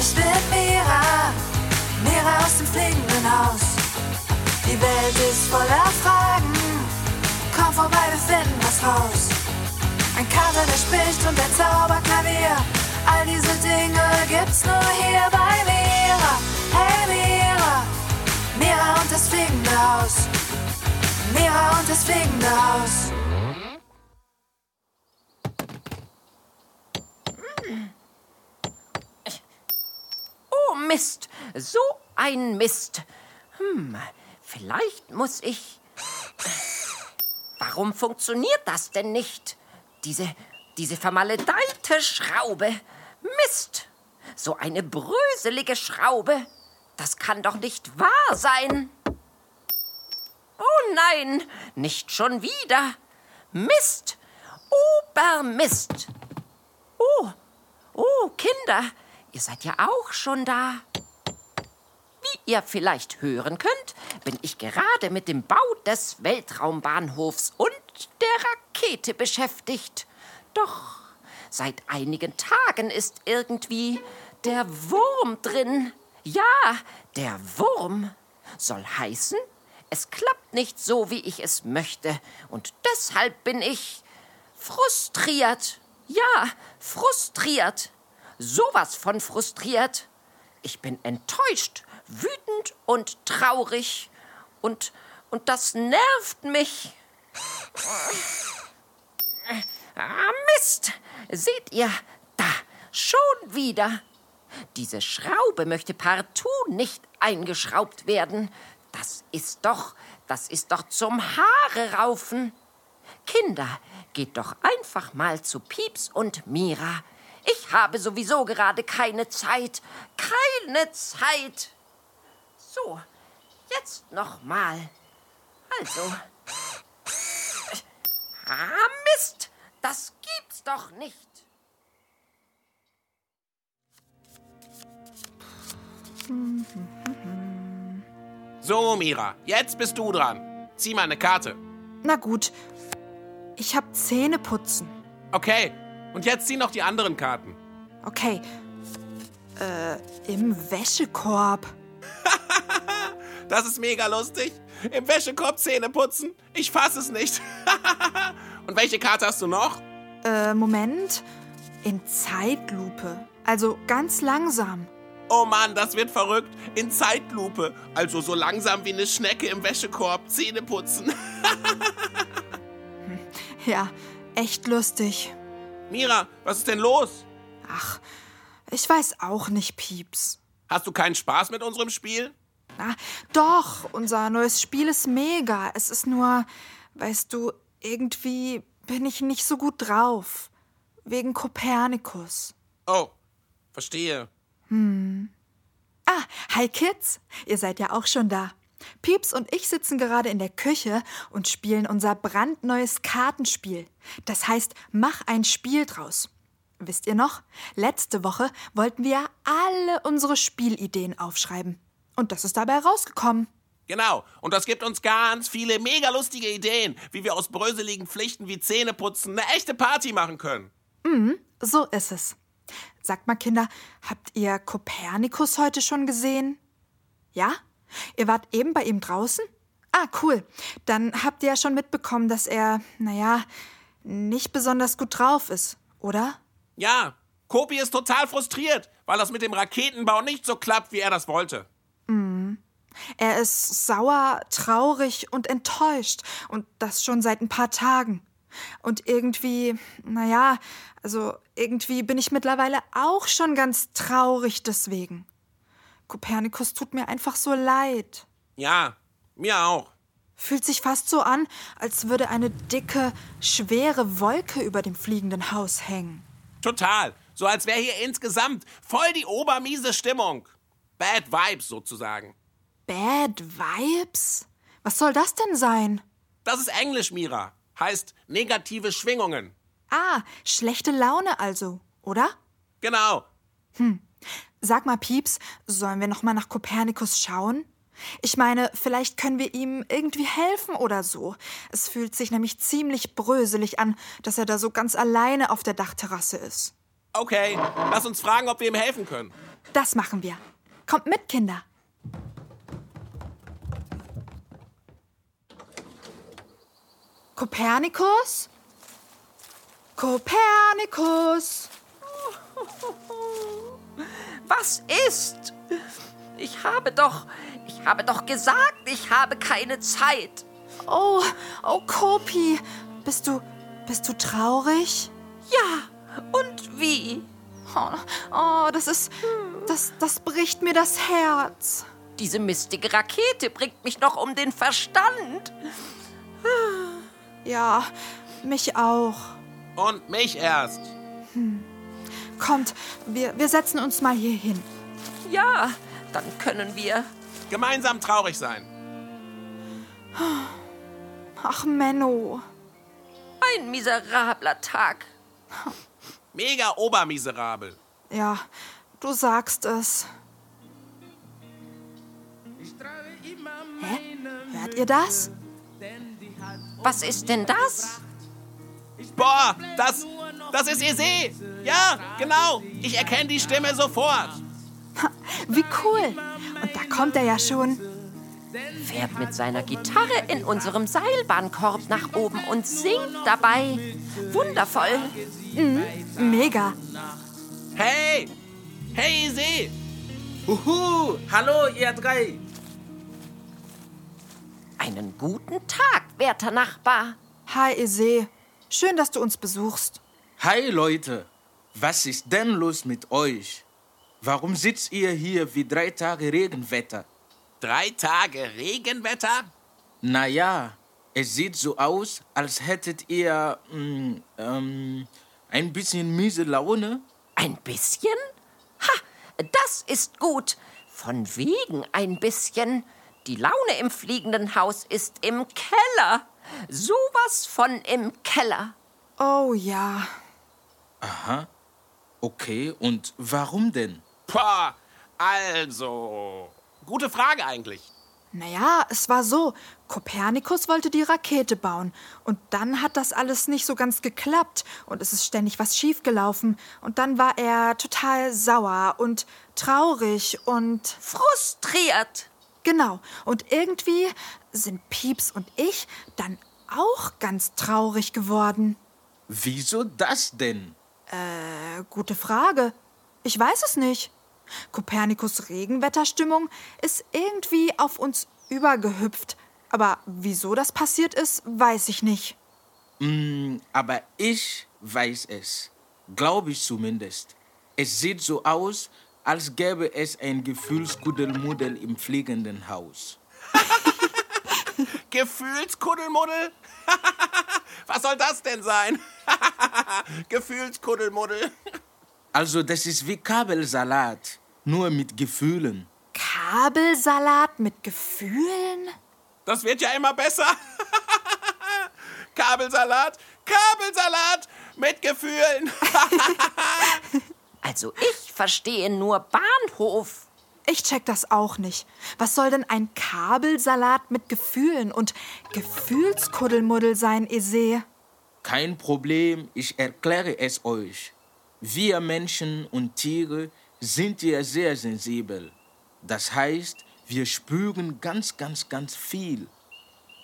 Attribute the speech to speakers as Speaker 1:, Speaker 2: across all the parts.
Speaker 1: Ich bin Mira, Mira aus dem fliegenden Haus. Die Welt ist voller Fragen. Komm vorbei, wir finden was raus. Ein Kater, der spricht und der Zauberklavier. All diese Dinge gibt's nur hier bei Mira. Hey Mira, Mira und das fliegende Haus. Mira und das fliegende Haus.
Speaker 2: Oh Mist, so ein Mist. Hm, vielleicht muss ich. Warum funktioniert das denn nicht? Diese, diese vermaledeite Schraube. Mist! So eine bröselige Schraube. Das kann doch nicht wahr sein. Oh nein, nicht schon wieder. Mist! Obermist! Oh, oh, Kinder, ihr seid ja auch schon da. Wie ihr vielleicht hören könnt, bin ich gerade mit dem Bau des Weltraumbahnhofs und der Rakete beschäftigt. Doch seit einigen Tagen ist irgendwie der Wurm drin. Ja, der Wurm soll heißen, es klappt nicht so, wie ich es möchte. Und deshalb bin ich frustriert. Ja, frustriert. Sowas von frustriert. Ich bin enttäuscht, wütend und traurig. Und, und das nervt mich. Ah, Mist! Seht ihr, da, schon wieder. Diese Schraube möchte partout nicht eingeschraubt werden. Das ist doch, das ist doch zum Haare raufen. Kinder, geht doch einfach mal zu Pieps und Mira. Ich habe sowieso gerade keine Zeit. Keine Zeit. So, jetzt noch mal. Also. Ah, Mist! Das gibt's doch nicht.
Speaker 3: So, Mira, jetzt bist du dran. Zieh mal eine Karte.
Speaker 4: Na gut. Ich hab Zähne putzen.
Speaker 3: Okay, und jetzt zieh noch die anderen Karten.
Speaker 4: Okay. Äh, im Wäschekorb.
Speaker 3: Das ist mega lustig. Im Wäschekorb Zähne putzen. Ich fass es nicht. und welche Karte hast du noch?
Speaker 4: Äh, Moment. In Zeitlupe. Also ganz langsam.
Speaker 3: Oh Mann, das wird verrückt. In Zeitlupe. Also so langsam wie eine Schnecke im Wäschekorb. Zähne putzen.
Speaker 4: Ja, echt lustig.
Speaker 3: Mira, was ist denn los?
Speaker 4: Ach, ich weiß auch nicht, Pieps.
Speaker 3: Hast du keinen Spaß mit unserem Spiel?
Speaker 4: Na, doch, unser neues Spiel ist mega. Es ist nur, weißt du, irgendwie bin ich nicht so gut drauf. Wegen Kopernikus.
Speaker 3: Oh, verstehe.
Speaker 4: Ah, hi Kids. Ihr seid ja auch schon da. Pieps und ich sitzen gerade in der Küche und spielen unser brandneues Kartenspiel. Das heißt, mach ein Spiel draus. Wisst ihr noch? Letzte Woche wollten wir alle unsere Spielideen aufschreiben. Und das ist dabei rausgekommen.
Speaker 3: Genau. Und das gibt uns ganz viele mega lustige Ideen, wie wir aus bröseligen Pflichten wie Zähneputzen eine echte Party machen können.
Speaker 4: So ist es. Sagt mal, Kinder, habt ihr Kopernikus heute schon gesehen? Ja? Ihr wart eben bei ihm draußen? Ah, cool. Dann habt ihr ja schon mitbekommen, dass er, naja, nicht besonders gut drauf ist, oder?
Speaker 3: Ja, Kopi ist total frustriert, weil das mit dem Raketenbau nicht so klappt, wie er das wollte.
Speaker 4: Er ist sauer, traurig und enttäuscht. Und das schon seit ein paar Tagen. Und irgendwie, naja, also irgendwie bin ich mittlerweile auch schon ganz traurig deswegen. Kopernikus tut mir einfach so leid.
Speaker 3: Ja, mir auch.
Speaker 4: Fühlt sich fast so an, als würde eine dicke, schwere Wolke über dem fliegenden Haus hängen.
Speaker 3: Total. So als wäre hier insgesamt voll die obermiese Stimmung. Bad Vibes sozusagen.
Speaker 4: Bad Vibes? Was soll das denn sein?
Speaker 3: Das ist Englisch, Mira. Heißt negative Schwingungen.
Speaker 4: Ah, schlechte Laune also, oder?
Speaker 3: Genau.
Speaker 4: Sag mal, Pieps, sollen wir noch mal nach Kopernikus schauen? Ich meine, vielleicht können wir ihm irgendwie helfen oder so. Es fühlt sich nämlich ziemlich bröselig an, dass er da so ganz alleine auf der Dachterrasse ist.
Speaker 3: Okay, lass uns fragen, ob wir ihm helfen können.
Speaker 4: Das machen wir. Kommt mit, Kinder. Kopernikus? Kopernikus!
Speaker 2: Was ist? Ich habe doch, ich habe doch gesagt, ich habe keine Zeit.
Speaker 4: Oh, oh, Kopi, bist du, bist du traurig?
Speaker 2: Ja, und wie?
Speaker 4: Oh, oh, das ist, das, das bricht mir das Herz.
Speaker 2: Diese mistige Rakete bringt mich noch um den Verstand.
Speaker 4: Ja, mich auch.
Speaker 3: Und mich erst.
Speaker 4: Kommt, wir, wir setzen uns mal hier hin.
Speaker 2: Ja, dann können wir.
Speaker 3: Gemeinsam traurig sein.
Speaker 4: Ach, Menno.
Speaker 2: Ein miserabler Tag.
Speaker 3: Mega obermiserabel.
Speaker 4: Ja, du sagst es. Hä? Hört ihr das?
Speaker 2: Was ist denn das?
Speaker 3: Boah, das, das ist ihr See. Ja, genau. Ich erkenne die Stimme sofort.
Speaker 4: Wie cool. Und da kommt er ja schon.
Speaker 2: Fährt mit seiner Gitarre in unserem Seilbahnkorb nach oben und singt dabei. Wundervoll.
Speaker 4: Mega.
Speaker 3: Hey, hey See.
Speaker 5: Uhu, hallo ihr drei.
Speaker 2: Einen guten Tag, werter Nachbar.
Speaker 4: Hi, Ise. Schön, dass du uns besuchst.
Speaker 5: Hi Leute, was ist denn los mit euch? Warum sitzt ihr hier wie drei Tage Regenwetter?
Speaker 3: Drei Tage Regenwetter?
Speaker 5: Naja, es sieht so aus, als hättet ihr mm, ähm, ein bisschen miese Laune.
Speaker 2: Ein bisschen? Ha, das ist gut. Von wegen ein bisschen. Die Laune im fliegenden Haus ist im Keller. Sowas von im Keller.
Speaker 4: Oh ja.
Speaker 5: Okay, und warum denn?
Speaker 3: Pah, also. Gute Frage eigentlich.
Speaker 4: Naja, es war so. Kopernikus wollte die Rakete bauen. Und dann hat das alles nicht so ganz geklappt. Und es ist ständig was schiefgelaufen. Und dann war er total sauer und traurig und.
Speaker 2: Frustriert.
Speaker 4: Genau. Und irgendwie sind Pieps und ich dann auch ganz traurig geworden.
Speaker 5: Wieso das denn?
Speaker 4: Äh, gute Frage. Ich weiß es nicht. Kopernikus Regenwetterstimmung ist irgendwie auf uns übergehüpft. Aber wieso das passiert ist, weiß ich nicht.
Speaker 5: Aber ich weiß es. Glaube ich zumindest. Es sieht so aus, als gäbe es ein Gefühlskuddelmuddel im fliegenden Haus.
Speaker 3: Gefühlskuddelmuddel? Was soll das denn sein? Gefühlskuddelmuddel.
Speaker 5: Also das ist wie Kabelsalat, nur mit Gefühlen.
Speaker 4: Kabelsalat mit Gefühlen?
Speaker 3: Das wird ja immer besser. Kabelsalat, Kabelsalat mit Gefühlen.
Speaker 2: Also ich verstehe nur Bahnhof.
Speaker 4: Ich check das auch nicht. Was soll denn ein Kabelsalat mit Gefühlen und Gefühlskuddelmuddel sein, Ese?
Speaker 5: Kein Problem, ich erkläre es euch. Wir Menschen und Tiere sind ja sehr sensibel. Das heißt, wir spüren ganz, ganz, ganz viel.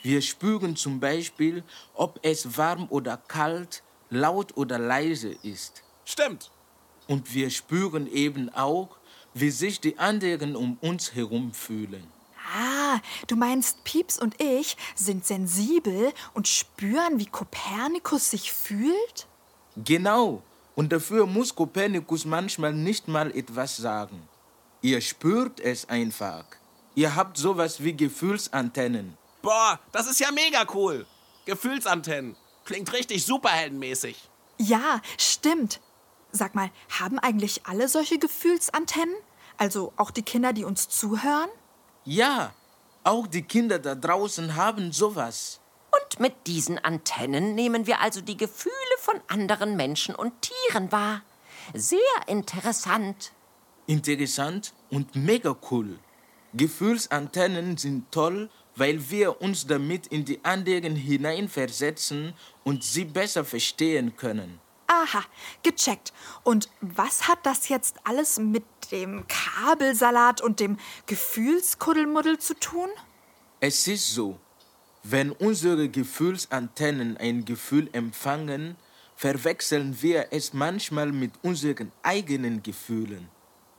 Speaker 5: Wir spüren zum Beispiel, ob es warm oder kalt, laut oder leise ist.
Speaker 3: Stimmt.
Speaker 5: Und wir spüren eben auch, wie sich die anderen um uns herum fühlen.
Speaker 4: Ah, du meinst, Pieps und ich sind sensibel und spüren, wie Kopernikus sich fühlt?
Speaker 5: Genau. Und dafür muss Kopernikus manchmal nicht mal etwas sagen. Ihr spürt es einfach. Ihr habt sowas wie Gefühlsantennen.
Speaker 3: Boah, das ist ja mega cool. Gefühlsantennen. Klingt richtig superheldenmäßig.
Speaker 4: Ja, stimmt. Sag mal, haben eigentlich alle solche Gefühlsantennen? Also auch die Kinder, die uns zuhören?
Speaker 5: Ja, auch die Kinder da draußen haben sowas.
Speaker 2: Und mit diesen Antennen nehmen wir also die Gefühle von anderen Menschen und Tieren wahr. Sehr interessant.
Speaker 5: Interessant und mega cool. Gefühlsantennen sind toll, weil wir uns damit in die anderen hineinversetzen und sie besser verstehen können.
Speaker 4: Aha, gecheckt. Und was hat das jetzt alles mit dem Kabelsalat und dem Gefühlskuddelmuddel zu tun?
Speaker 5: Es ist so, wenn unsere Gefühlsantennen ein Gefühl empfangen, verwechseln wir es manchmal mit unseren eigenen Gefühlen.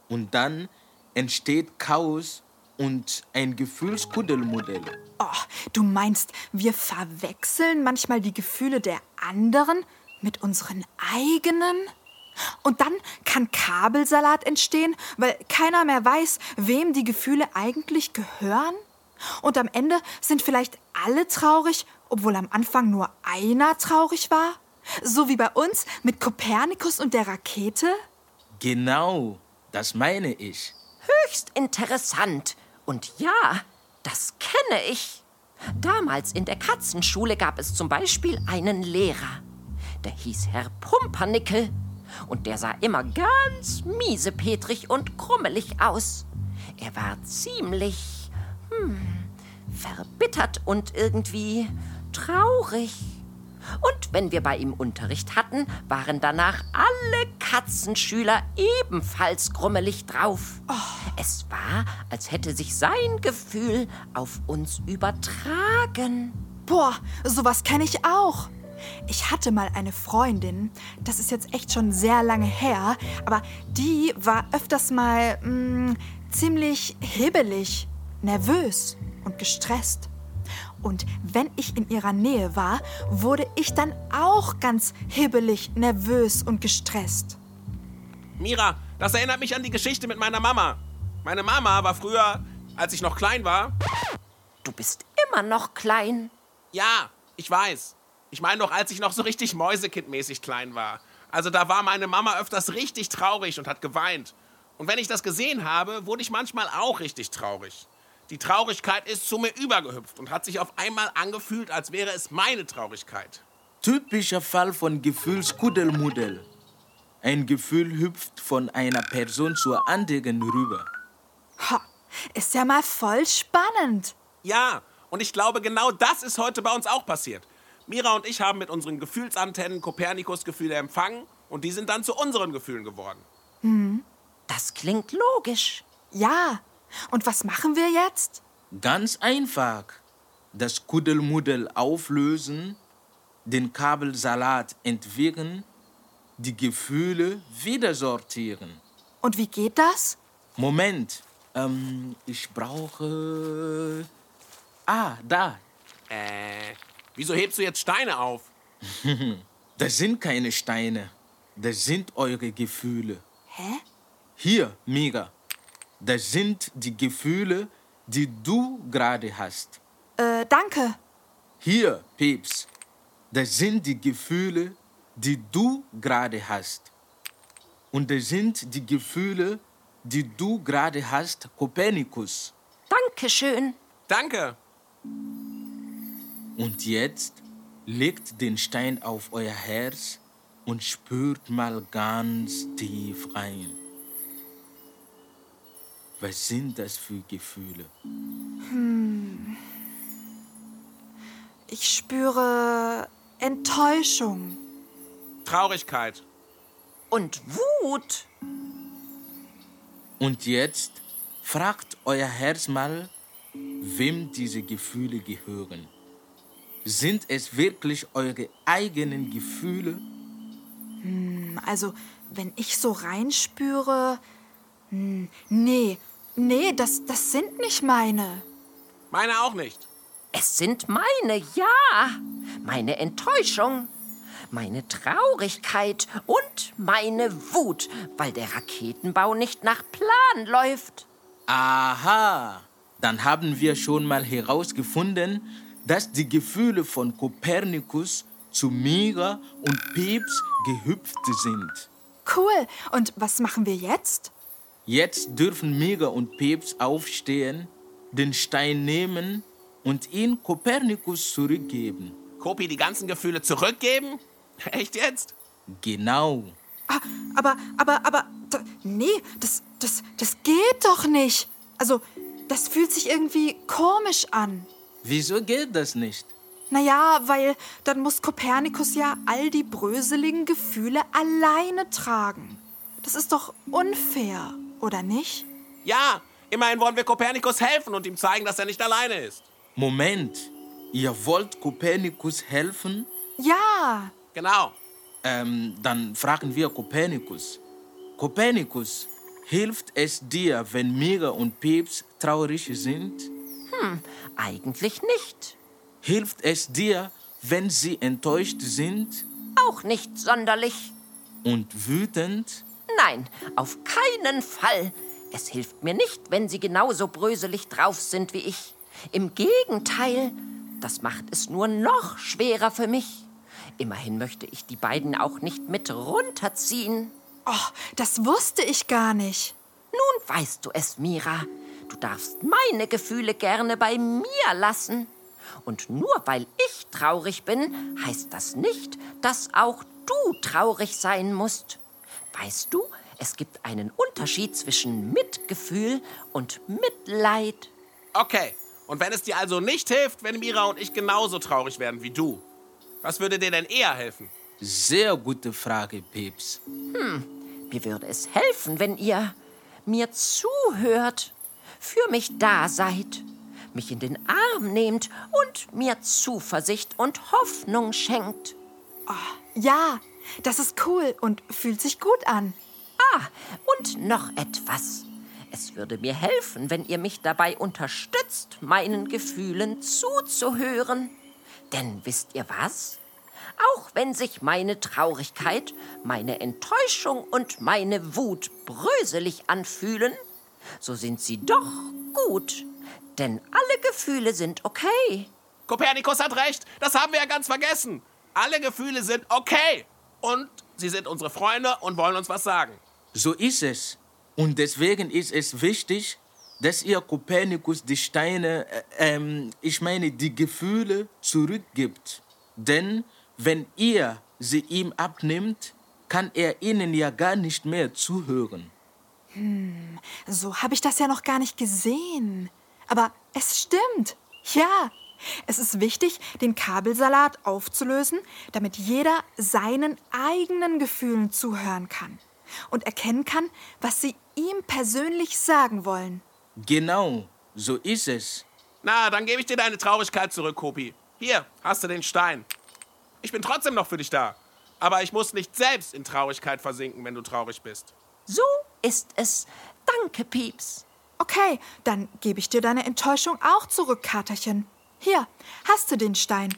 Speaker 5: Und dann entsteht Chaos und ein Gefühlskuddelmodell.
Speaker 4: Oh, du meinst, wir verwechseln manchmal die Gefühle der anderen mit unseren eigenen? Und dann kann Kabelsalat entstehen, weil keiner mehr weiß, wem die Gefühle eigentlich gehören? Und am Ende sind vielleicht alle traurig, obwohl am Anfang nur einer traurig war? So wie bei uns mit Kopernikus und der Rakete?
Speaker 5: Genau, das meine ich.
Speaker 2: Höchst interessant. Und ja, das kenne ich. Damals in der Katzenschule gab es zum Beispiel einen Lehrer. Der hieß Herr Pumpernickel. Und der sah immer ganz miesepetrig und krummelig aus. Er war ziemlich, hm, verbittert und irgendwie traurig. Und wenn wir bei ihm Unterricht hatten, waren danach alle Katzenschüler ebenfalls grummelig drauf. Es war, als hätte sich sein Gefühl auf uns übertragen.
Speaker 4: Boah, sowas kenne ich auch. Ich hatte mal eine Freundin, das ist jetzt echt schon sehr lange her, aber die war öfters mal mh, ziemlich hibbelig, nervös und gestresst. Und wenn ich in ihrer Nähe war, wurde ich dann auch ganz hibbelig, nervös und gestresst.
Speaker 3: Mira, das erinnert mich an die Geschichte mit meiner Mama. Meine Mama war früher, als ich noch klein war.
Speaker 2: Du bist immer noch klein.
Speaker 3: Ja, ich weiß. Ich meine doch, als ich noch so richtig Mäusekindmäßig klein war. Also da war meine Mama öfters richtig traurig und hat geweint. Und wenn ich das gesehen habe, wurde ich manchmal auch richtig traurig. Die Traurigkeit ist zu mir übergehüpft und hat sich auf einmal angefühlt, als wäre es meine Traurigkeit.
Speaker 5: Typischer Fall von Gefühlskuddelmuddel. Ein Gefühl hüpft von einer Person zur anderen rüber.
Speaker 4: Ha, ist ja mal voll spannend.
Speaker 3: Ja, und ich glaube, genau das ist heute bei uns auch passiert. Mira und ich haben mit unseren Gefühlsantennen Kopernikus-Gefühle empfangen und die sind dann zu unseren Gefühlen geworden.
Speaker 2: Das klingt logisch.
Speaker 4: Ja, und was machen wir jetzt?
Speaker 5: Ganz einfach. Das Kuddelmuddel auflösen, den Kabelsalat entwickeln, die Gefühle wieder sortieren.
Speaker 4: Und wie geht das?
Speaker 5: Moment, ähm, ich brauche. Ah, da.
Speaker 3: Äh, wieso hebst du jetzt Steine auf?
Speaker 5: Das sind keine Steine. Das sind eure Gefühle.
Speaker 4: Hä?
Speaker 5: Hier, Mira. Das sind die Gefühle, die du gerade hast.
Speaker 4: Äh, danke.
Speaker 5: Hier, Peps. Das sind die Gefühle, die du gerade hast. Und das sind die Gefühle, die du gerade hast, Kopernikus.
Speaker 2: Dankeschön.
Speaker 3: Danke.
Speaker 5: Und jetzt legt den Stein auf euer Herz und spürt mal ganz tief rein. Was sind das für Gefühle?
Speaker 4: Ich spüre Enttäuschung.
Speaker 3: Traurigkeit.
Speaker 2: Und Wut.
Speaker 5: Und jetzt fragt euer Herz mal, wem diese Gefühle gehören. Sind es wirklich eure eigenen Gefühle?
Speaker 4: Also, wenn ich so reinspüre. hm, Nee, nee, das, das sind nicht meine.
Speaker 3: Meine auch nicht.
Speaker 2: Es sind meine, ja. Meine Enttäuschung, meine Traurigkeit und meine Wut, weil der Raketenbau nicht nach Plan läuft.
Speaker 5: Aha, dann haben wir schon mal herausgefunden, dass die Gefühle von Kopernikus zu Mira und Peps gehüpft sind.
Speaker 4: Cool. Und was machen wir jetzt?
Speaker 5: Jetzt dürfen Mira und Peps aufstehen, den Stein nehmen und ihn Kopernikus zurückgeben.
Speaker 3: Kopi die ganzen Gefühle zurückgeben? Echt jetzt?
Speaker 5: Genau.
Speaker 4: Ah, aber, aber, aber, da, nee, das, das, das geht doch nicht. Also, das fühlt sich irgendwie komisch an.
Speaker 5: Wieso geht das nicht?
Speaker 4: Naja, weil dann muss Kopernikus ja all die bröseligen Gefühle alleine tragen. Das ist doch unfair, oder nicht?
Speaker 3: Ja, immerhin wollen wir Kopernikus helfen und ihm zeigen, dass er nicht alleine ist.
Speaker 5: Moment, ihr wollt Kopernikus helfen?
Speaker 4: Ja,
Speaker 3: Genau.
Speaker 5: Ähm, dann fragen wir Kopernikus. Kopernikus, hilft es dir, wenn Mira und Peps traurig sind?
Speaker 2: Eigentlich nicht.
Speaker 5: Hilft es dir, wenn sie enttäuscht sind
Speaker 2: Auch nicht sonderlich.
Speaker 5: und wütend?
Speaker 2: Nein, auf keinen Fall. Es hilft mir nicht, wenn sie genauso bröselig drauf sind wie ich. Im Gegenteil, das macht es nur noch schwerer für mich. Immerhin möchte ich die beiden auch nicht mit runterziehen.
Speaker 4: oh, das wusste ich gar nicht.
Speaker 2: Nun weißt du es, Mira. Du darfst meine Gefühle gerne bei mir lassen. Und nur weil ich traurig bin, heißt das nicht, dass auch du traurig sein musst. Weißt du, es gibt einen Unterschied zwischen Mitgefühl und Mitleid.
Speaker 3: Okay. Und wenn es dir also nicht hilft, wenn Mira und ich genauso traurig werden wie du, was würde dir denn eher helfen?
Speaker 5: Sehr gute Frage, Peps.
Speaker 2: Mir würde es helfen, wenn ihr mir zuhört, für mich da seid, mich in den Arm nehmt und mir Zuversicht und Hoffnung schenkt.
Speaker 4: Ja, das ist cool und fühlt sich gut an.
Speaker 2: Ah, und noch etwas. Es würde mir helfen, wenn ihr mich dabei unterstützt, meinen Gefühlen zuzuhören. Denn wisst ihr was? Auch wenn sich meine Traurigkeit, meine Enttäuschung und meine Wut bröselig anfühlen, so sind sie doch gut. Denn alle Gefühle sind okay.
Speaker 3: Kopernikus hat recht. Das haben wir ja ganz vergessen. Alle Gefühle sind okay. Und sie sind unsere Freunde und wollen uns was sagen.
Speaker 5: So ist es. Und deswegen ist es wichtig, dass ihr Kopernikus die Steine, äh, ähm, ich meine die Gefühle zurückgibt. Denn wenn ihr sie ihm abnimmt, kann er ihnen ja gar nicht mehr zuhören.
Speaker 4: So habe ich das ja noch gar nicht gesehen. Aber es stimmt. Ja. Es ist wichtig, den Kabelsalat aufzulösen, damit jeder seinen eigenen Gefühlen zuhören kann und erkennen kann, was sie ihm persönlich sagen wollen.
Speaker 5: Genau, so ist es.
Speaker 3: Na, dann gebe ich dir deine Traurigkeit zurück, Kopi. Hier, hast du den Stein. Ich bin trotzdem noch für dich da. Aber ich muss nicht selbst in Traurigkeit versinken, wenn du traurig bist.
Speaker 2: So ist es. Danke, Pieps.
Speaker 4: Okay, dann gebe ich dir deine Enttäuschung auch zurück, Katerchen. Hier, hast du den Stein.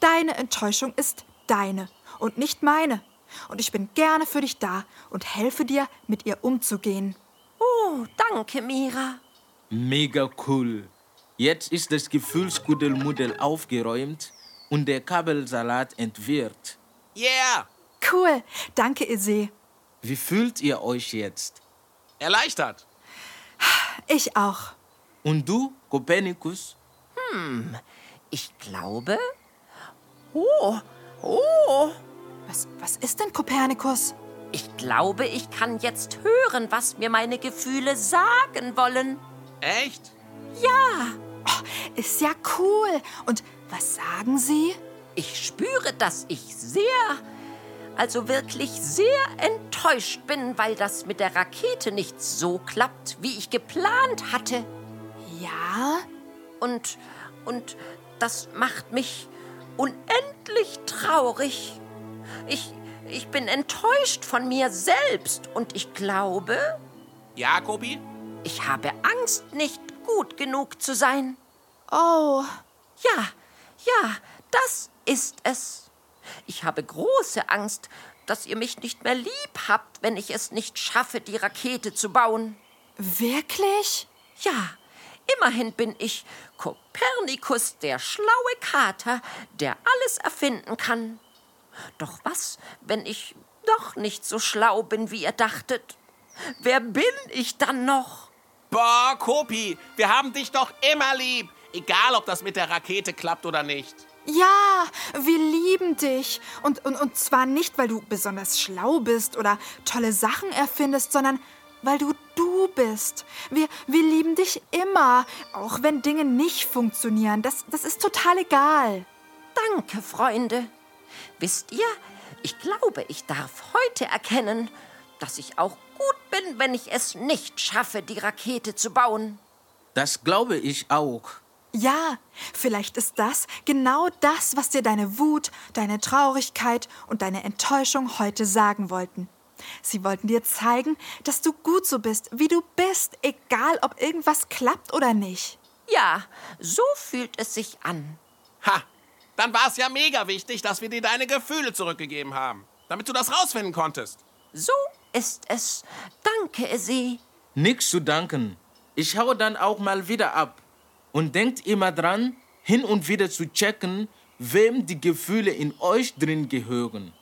Speaker 4: Deine Enttäuschung ist deine und nicht meine. Und ich bin gerne für dich da und helfe dir, mit ihr umzugehen.
Speaker 2: Oh, danke, Mira.
Speaker 5: Mega cool. Jetzt ist das Gefühlskuddelmuddel aufgeräumt und der Kabelsalat entwirrt.
Speaker 3: Yeah!
Speaker 4: Cool, danke, Ise.
Speaker 5: Wie fühlt ihr euch jetzt?
Speaker 3: Erleichtert.
Speaker 4: Ich auch.
Speaker 5: Und du, Kopernikus?
Speaker 2: Ich glaube. Oh, oh.
Speaker 4: Was, was ist denn Kopernikus?
Speaker 2: Ich glaube, ich kann jetzt hören, was mir meine Gefühle sagen wollen.
Speaker 3: Echt?
Speaker 2: Ja,
Speaker 4: Ist ja cool. Und was sagen sie?
Speaker 2: ich spüre, dass ich sehr, also wirklich sehr enttäuscht bin, weil das mit der Rakete nicht so klappt, wie ich geplant hatte.
Speaker 4: Ja?
Speaker 2: Und, und das macht mich unendlich traurig. Ich, ich bin enttäuscht von mir selbst und ich glaube,
Speaker 3: Ja, Kopi?
Speaker 2: ich habe Angst, nicht gut genug zu sein.
Speaker 4: Oh,
Speaker 2: Ja, ja, das ist es. Ich habe große Angst, dass ihr mich nicht mehr lieb habt, wenn ich es nicht schaffe, die Rakete zu bauen.
Speaker 4: wirklich?
Speaker 2: Ja, immerhin bin ich Kopernikus, der schlaue Kater, der alles erfinden kann. Doch was, wenn ich doch nicht so schlau bin, wie ihr dachtet? Wer bin ich dann noch?
Speaker 3: Boah, Kopi, wir haben dich doch immer lieb. Egal, ob das mit der Rakete klappt oder nicht.
Speaker 4: Ja, wir lieben dich. Und, und, und zwar nicht, weil du besonders schlau bist oder tolle Sachen erfindest, sondern weil du du bist. Wir, wir lieben dich immer, auch wenn Dinge nicht funktionieren. Das, das ist total egal.
Speaker 2: Danke, Freunde. Wisst ihr, ich glaube, ich darf heute erkennen, dass ich auch gut bin, wenn ich es nicht schaffe, die Rakete zu bauen.
Speaker 5: Das glaube ich auch.
Speaker 4: Ja, vielleicht ist das genau das, was dir deine Wut, deine Traurigkeit und deine Enttäuschung heute sagen wollten. Sie wollten dir zeigen, dass du gut so bist, wie du bist, egal ob irgendwas klappt oder nicht.
Speaker 2: Ja, so fühlt es sich an.
Speaker 3: Ha! Dann war es ja mega wichtig, dass wir dir deine Gefühle zurückgegeben haben, damit du das rausfinden konntest.
Speaker 2: So ist es. Danke, Sie.
Speaker 5: Nichts zu danken. Ich hau dann auch mal wieder ab. Und denkt immer dran, hin und wieder zu checken, wem die Gefühle in euch drin gehören.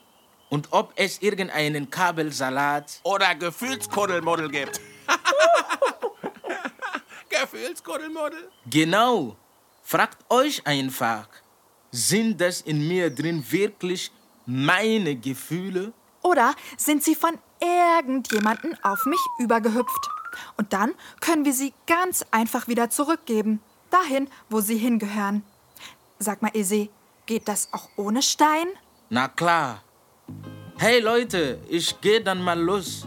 Speaker 5: Und ob es irgendeinen Kabelsalat
Speaker 3: Oder Gefühlskuddelmuddel gibt. Gefühlskuddelmuddel?
Speaker 5: Genau. Fragt euch einfach, sind das in mir drin wirklich meine Gefühle?
Speaker 4: Oder sind sie von irgendjemanden auf mich übergehüpft? Und dann können wir sie ganz einfach wieder zurückgeben, dahin, wo sie hingehören. Sag mal, Ese, geht das auch ohne Stein?
Speaker 5: Na klar. Hey Leute, ich gehe dann mal los.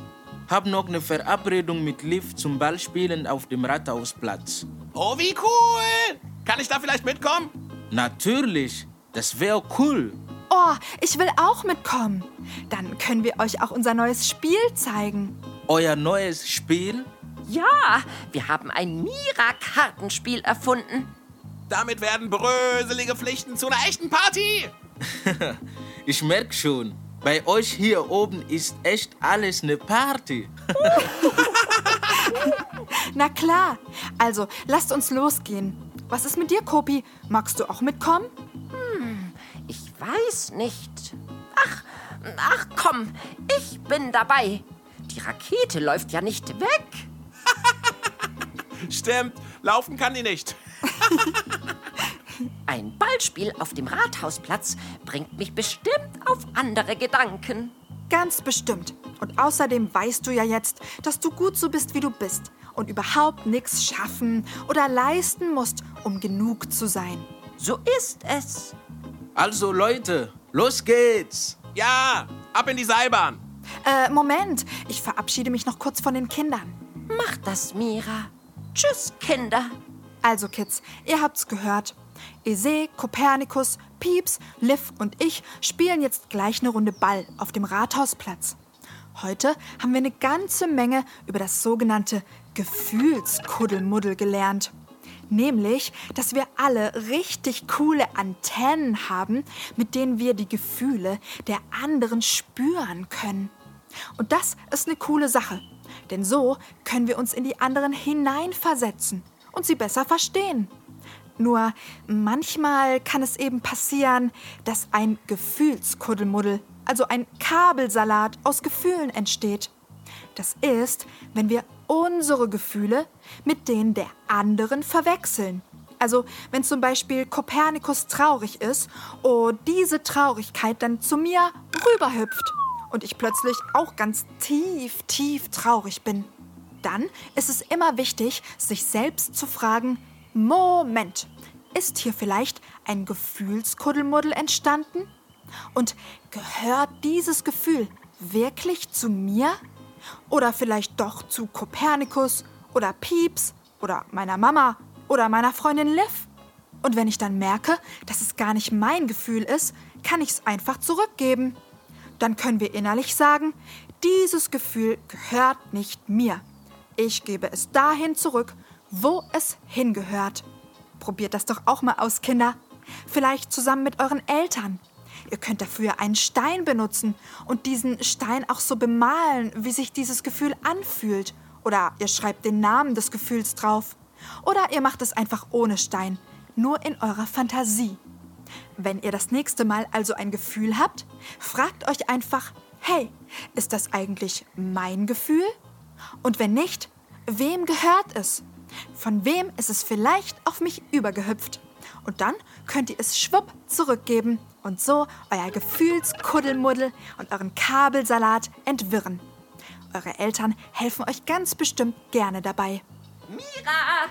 Speaker 5: Hab noch eine Verabredung mit Liv zum Ballspielen auf dem Rathausplatz.
Speaker 3: Oh, wie cool! Kann ich da vielleicht mitkommen?
Speaker 5: Natürlich, das wäre cool.
Speaker 4: Oh, ich will auch mitkommen. Dann können wir euch auch unser neues Spiel zeigen.
Speaker 5: Euer neues Spiel?
Speaker 2: Ja, wir haben ein Mira-Kartenspiel erfunden.
Speaker 3: Damit werden bröselige Pflichten zu einer echten Party.
Speaker 5: Ich merk schon, bei euch hier oben ist echt alles eine Party.
Speaker 4: Na klar. Also, lasst uns losgehen. Was ist mit dir, Kopi? Magst du auch mitkommen?
Speaker 2: Ich weiß nicht. Ach, ach komm, ich bin dabei. Die Rakete läuft ja nicht weg.
Speaker 3: Stimmt, laufen kann die nicht.
Speaker 2: Ein Ballspiel auf dem Rathausplatz bringt mich bestimmt auf andere Gedanken.
Speaker 4: Ganz bestimmt. Und außerdem weißt du ja jetzt, dass du gut so bist, wie du bist und überhaupt nichts schaffen oder leisten musst, um genug zu sein.
Speaker 2: So ist es.
Speaker 5: Also Leute, los geht's.
Speaker 3: Ja, ab in die Seilbahn.
Speaker 4: Äh, Moment. Ich verabschiede mich noch kurz von den Kindern.
Speaker 2: Mach das, Mira. Tschüss, Kinder.
Speaker 4: Also, Kids, ihr habt's gehört. Ese, Kopernikus, Pieps, Liv und ich spielen jetzt gleich eine Runde Ball auf dem Rathausplatz. Heute haben wir eine ganze Menge über das sogenannte Gefühlskuddelmuddel gelernt. Nämlich, dass wir alle richtig coole Antennen haben, mit denen wir die Gefühle der anderen spüren können. Und das ist eine coole Sache, denn so können wir uns in die anderen hineinversetzen und sie besser verstehen. Nur manchmal kann es eben passieren, dass ein Gefühlskuddelmuddel, also ein Kabelsalat aus Gefühlen entsteht. Das ist, wenn wir unsere Gefühle mit denen der anderen verwechseln. Also wenn zum Beispiel Kopernikus traurig ist und diese Traurigkeit dann zu mir rüberhüpft und ich plötzlich auch ganz tief, tief traurig bin. Dann ist es immer wichtig, sich selbst zu fragen, Moment, ist hier vielleicht ein Gefühlskuddelmuddel entstanden? Und gehört dieses Gefühl wirklich zu mir? Oder vielleicht doch zu Kopernikus oder Pieps oder meiner Mama oder meiner Freundin Liv? Und wenn ich dann merke, dass es gar nicht mein Gefühl ist, kann ich es einfach zurückgeben. Dann können wir innerlich sagen, dieses Gefühl gehört nicht mir. Ich gebe es dahin zurück, wo es hingehört. Probiert das doch auch mal aus, Kinder. Vielleicht zusammen mit euren Eltern. Ihr könnt dafür einen Stein benutzen und diesen Stein auch so bemalen, wie sich dieses Gefühl anfühlt. Oder ihr schreibt den Namen des Gefühls drauf. Oder ihr macht es einfach ohne Stein, nur in eurer Fantasie. Wenn ihr das nächste Mal also ein Gefühl habt, fragt euch einfach, hey, ist das eigentlich mein Gefühl? Und wenn nicht, wem gehört es? Von wem ist es vielleicht auf mich übergehüpft? Und dann könnt ihr es schwupp zurückgeben und so euer Gefühlskuddelmuddel und euren Kabelsalat entwirren. Eure Eltern helfen euch ganz bestimmt gerne dabei.
Speaker 2: Mira,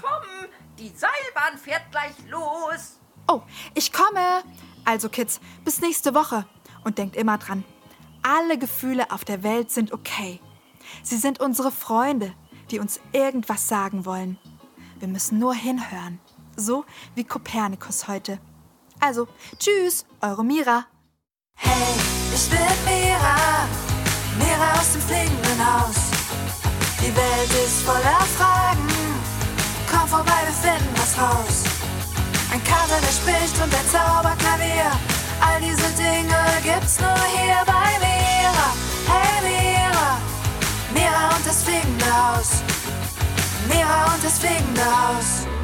Speaker 2: komm, die Seilbahn fährt gleich los.
Speaker 4: Oh, ich komme.
Speaker 6: Also Kids, bis nächste Woche. Und denkt immer dran, alle Gefühle auf der Welt sind okay. Sie sind unsere Freunde, die uns irgendwas sagen wollen. Wir müssen nur hinhören. So wie Kopernikus heute. Also, tschüss, eure Mira.
Speaker 4: Hey, ich bin Mira, Mira aus dem fliegenden Haus. Die Welt ist voller Fragen, komm vorbei, wir finden was raus. Ein Kater, der spricht und ein Zauberklavier, all diese Dinge gibt's nur hier bei Mira. Hey Mira, Mira und das fliegende Haus, Mira und das fliegende Haus.